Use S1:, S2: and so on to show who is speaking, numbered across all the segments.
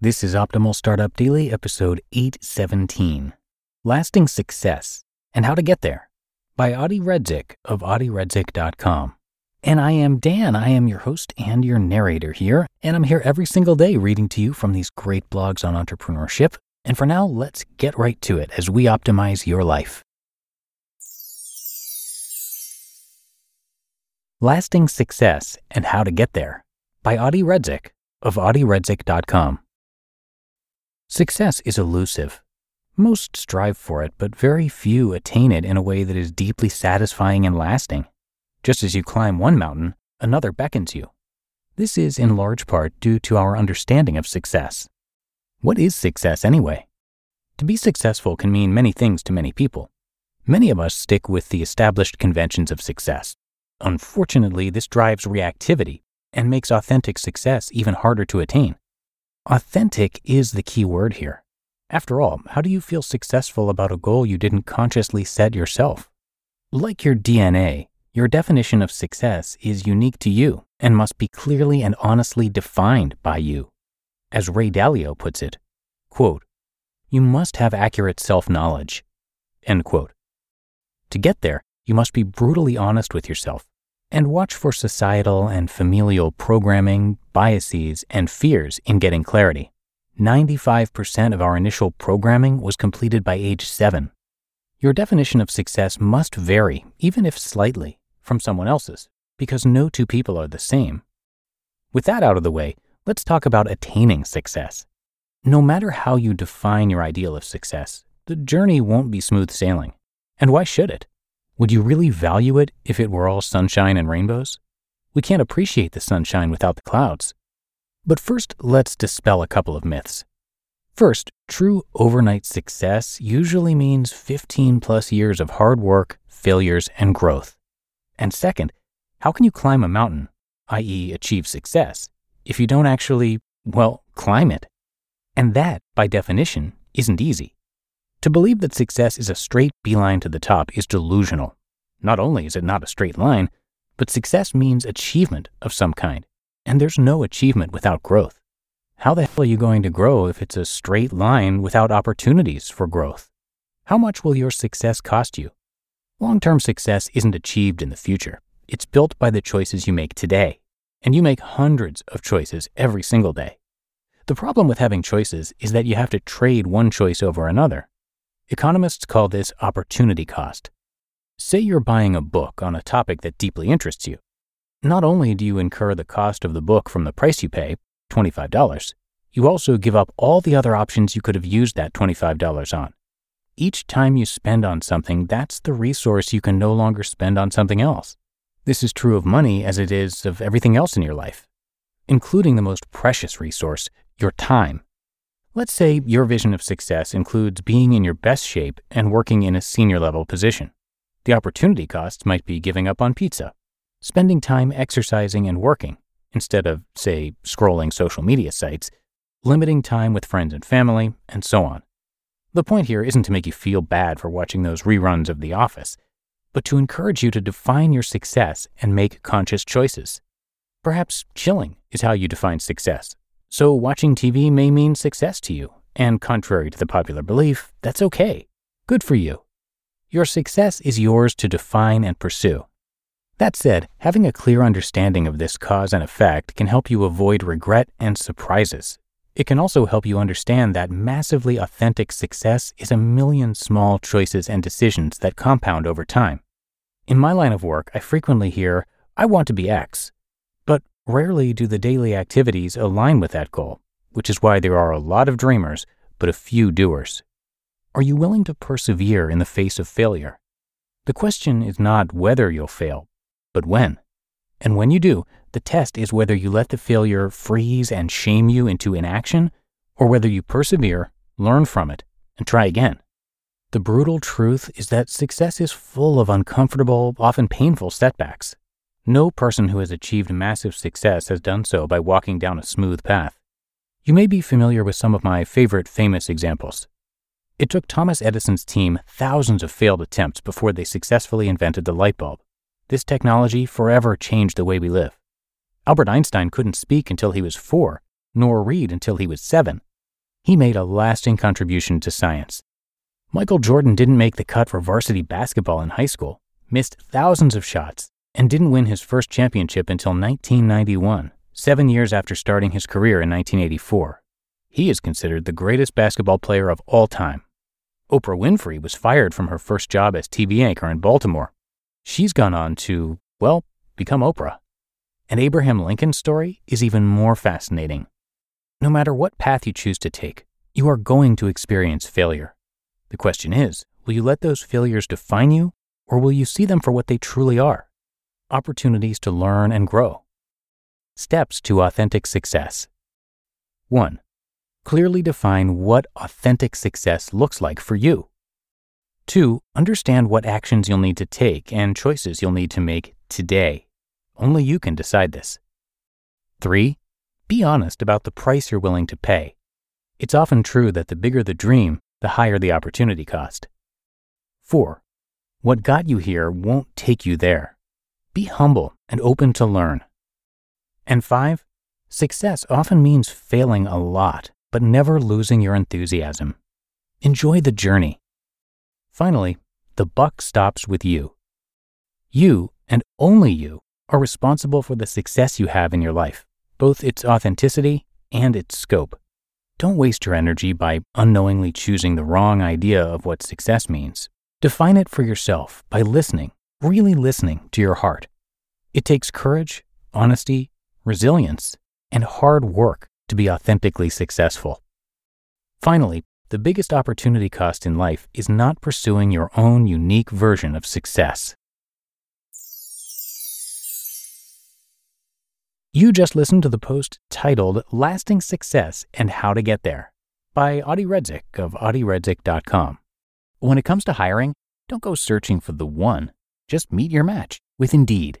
S1: This is Optimal Startup Daily, episode 817 Lasting Success and How to Get There by Adi Redzic of adiredzic.com. And I am Dan. I am your host and your narrator here. And I'm here every single day reading to you from these great blogs on entrepreneurship. And for now, let's get right to it as we optimize your life. Lasting Success and How to Get There by Adi Redzic of adiredzic.com. Success is elusive. Most strive for it, but very few attain it in a way that is deeply satisfying and lasting. Just as you climb one mountain, another beckons you. This is in large part due to our understanding of success. What is success anyway? To be successful can mean many things to many people. Many of us stick with the established conventions of success. Unfortunately, this drives reactivity and makes authentic success even harder to attain. Authentic is the key word here. After all, how do you feel successful about a goal you didn't consciously set yourself? Like your DNA, your definition of success is unique to you and must be clearly and honestly defined by you. As Ray Dalio puts it, quote, you must have accurate self-knowledge. To get there, you must be brutally honest with yourself and watch for societal and familial programming, biases, and fears in getting clarity. 95% of our initial programming was completed by age 7. Your definition of success must vary, even if slightly, from someone else's, because no two people are the same. With that out of the way, let's talk about attaining success. No matter how you define your ideal of success, the journey won't be smooth sailing. And why should it? Would you really value it if it were all sunshine and rainbows? We can't appreciate the sunshine without the clouds. But first, let's dispel a couple of myths. First, true overnight success usually means 15 plus years of hard work, failures, and growth. And second, how can you climb a mountain, i.e., achieve success, if you don't actually, well, climb it? And that, by definition, isn't easy. To believe that success is a straight beeline to the top is delusional. Not only is it not a straight line, but success means achievement of some kind, and there's no achievement without growth. How the hell are you going to grow if it's a straight line without opportunities for growth? How much will your success cost you? Long term success isn't achieved in the future, it's built by the choices you make today, and you make hundreds of choices every single day. The problem with having choices is that you have to trade one choice over another. Economists call this opportunity cost. Say you're buying a book on a topic that deeply interests you. Not only do you incur the cost of the book from the price you pay, $25, you also give up all the other options you could have used that $25 on. Each time you spend on something, that's the resource you can no longer spend on something else. This is true of money as it is of everything else in your life, including the most precious resource, your time. Let's say your vision of success includes being in your best shape and working in a senior level position. The opportunity cost might be giving up on pizza, spending time exercising and working instead of, say, scrolling social media sites, limiting time with friends and family, and so on. The point here isn't to make you feel bad for watching those reruns of The Office, but to encourage you to define your success and make conscious choices. Perhaps chilling is how you define success so watching TV may mean success to you, and contrary to the popular belief, that's okay. Good for you. Your success is yours to define and pursue. That said, having a clear understanding of this cause and effect can help you avoid regret and surprises. It can also help you understand that massively authentic success is a million small choices and decisions that compound over time. In my line of work, I frequently hear, I want to be X. But rarely do the daily activities align with that goal, which is why there are a lot of dreamers, but a few doers. Are you willing to persevere in the face of failure? The question is not whether you'll fail, but when. And when you do, the test is whether you let the failure freeze and shame you into inaction, or whether you persevere, learn from it, and try again. The brutal truth is that success is full of uncomfortable, often painful setbacks. No person who has achieved massive success has done so by walking down a smooth path. You may be familiar with some of my favorite famous examples. It took Thomas Edison's team thousands of failed attempts before they successfully invented the light bulb. This technology forever changed the way we live. Albert Einstein couldn't speak until he was four, nor read until he was seven. He made a lasting contribution to science. Michael Jordan didn't make the cut for varsity basketball in high school, missed thousands of shots, and didn't win his first championship until 1991, seven years after starting his career in 1984. He is considered the greatest basketball player of all time. Oprah Winfrey was fired from her first job as TV anchor in Baltimore she's gone on to, well, become Oprah. And Abraham Lincoln's story is even more fascinating. No matter what path you choose to take, you are going to experience failure. The question is will you let those failures define you, or will you see them for what they truly are? Opportunities to learn and grow. Steps to authentic success. 1. Clearly define what authentic success looks like for you. Two, understand what actions you'll need to take and choices you'll need to make today. Only you can decide this. Three, be honest about the price you're willing to pay. It's often true that the bigger the dream, the higher the opportunity cost. Four, what got you here won't take you there. Be humble and open to learn. And five, success often means failing a lot, but never losing your enthusiasm. Enjoy the journey Finally, the buck stops with you. You, and only you, are responsible for the success you have in your life, both its authenticity and its scope. Don't waste your energy by unknowingly choosing the wrong idea of what success means. Define it for yourself by listening, really listening to your heart. It takes courage, honesty, resilience, and hard work to be authentically successful. Finally, the biggest opportunity cost in life is not pursuing your own unique version of success. You just listened to the post titled Lasting Success and How to Get There by Adi Redzic of adiredzic.com. When it comes to hiring, don't go searching for the one. Just meet your match with Indeed.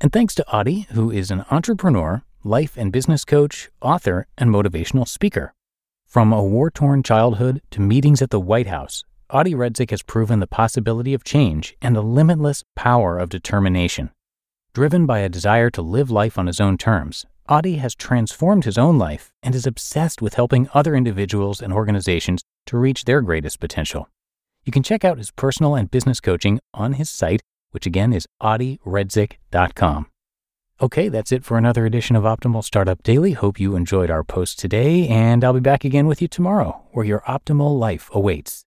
S1: And thanks to Adi, who is an entrepreneur, life and business coach, author, and motivational speaker. From a war torn childhood to meetings at the White House, Adi Redzic has proven the possibility of change and the limitless power of determination. Driven by a desire to live life on his own terms, Adi has transformed his own life and is obsessed with helping other individuals and organizations to reach their greatest potential. You can check out his personal and business coaching on his site, which again is adiredzic.com. Okay, that's it for another edition of Optimal Startup Daily. Hope you enjoyed our post today, and I'll be back again with you tomorrow, where your optimal life awaits.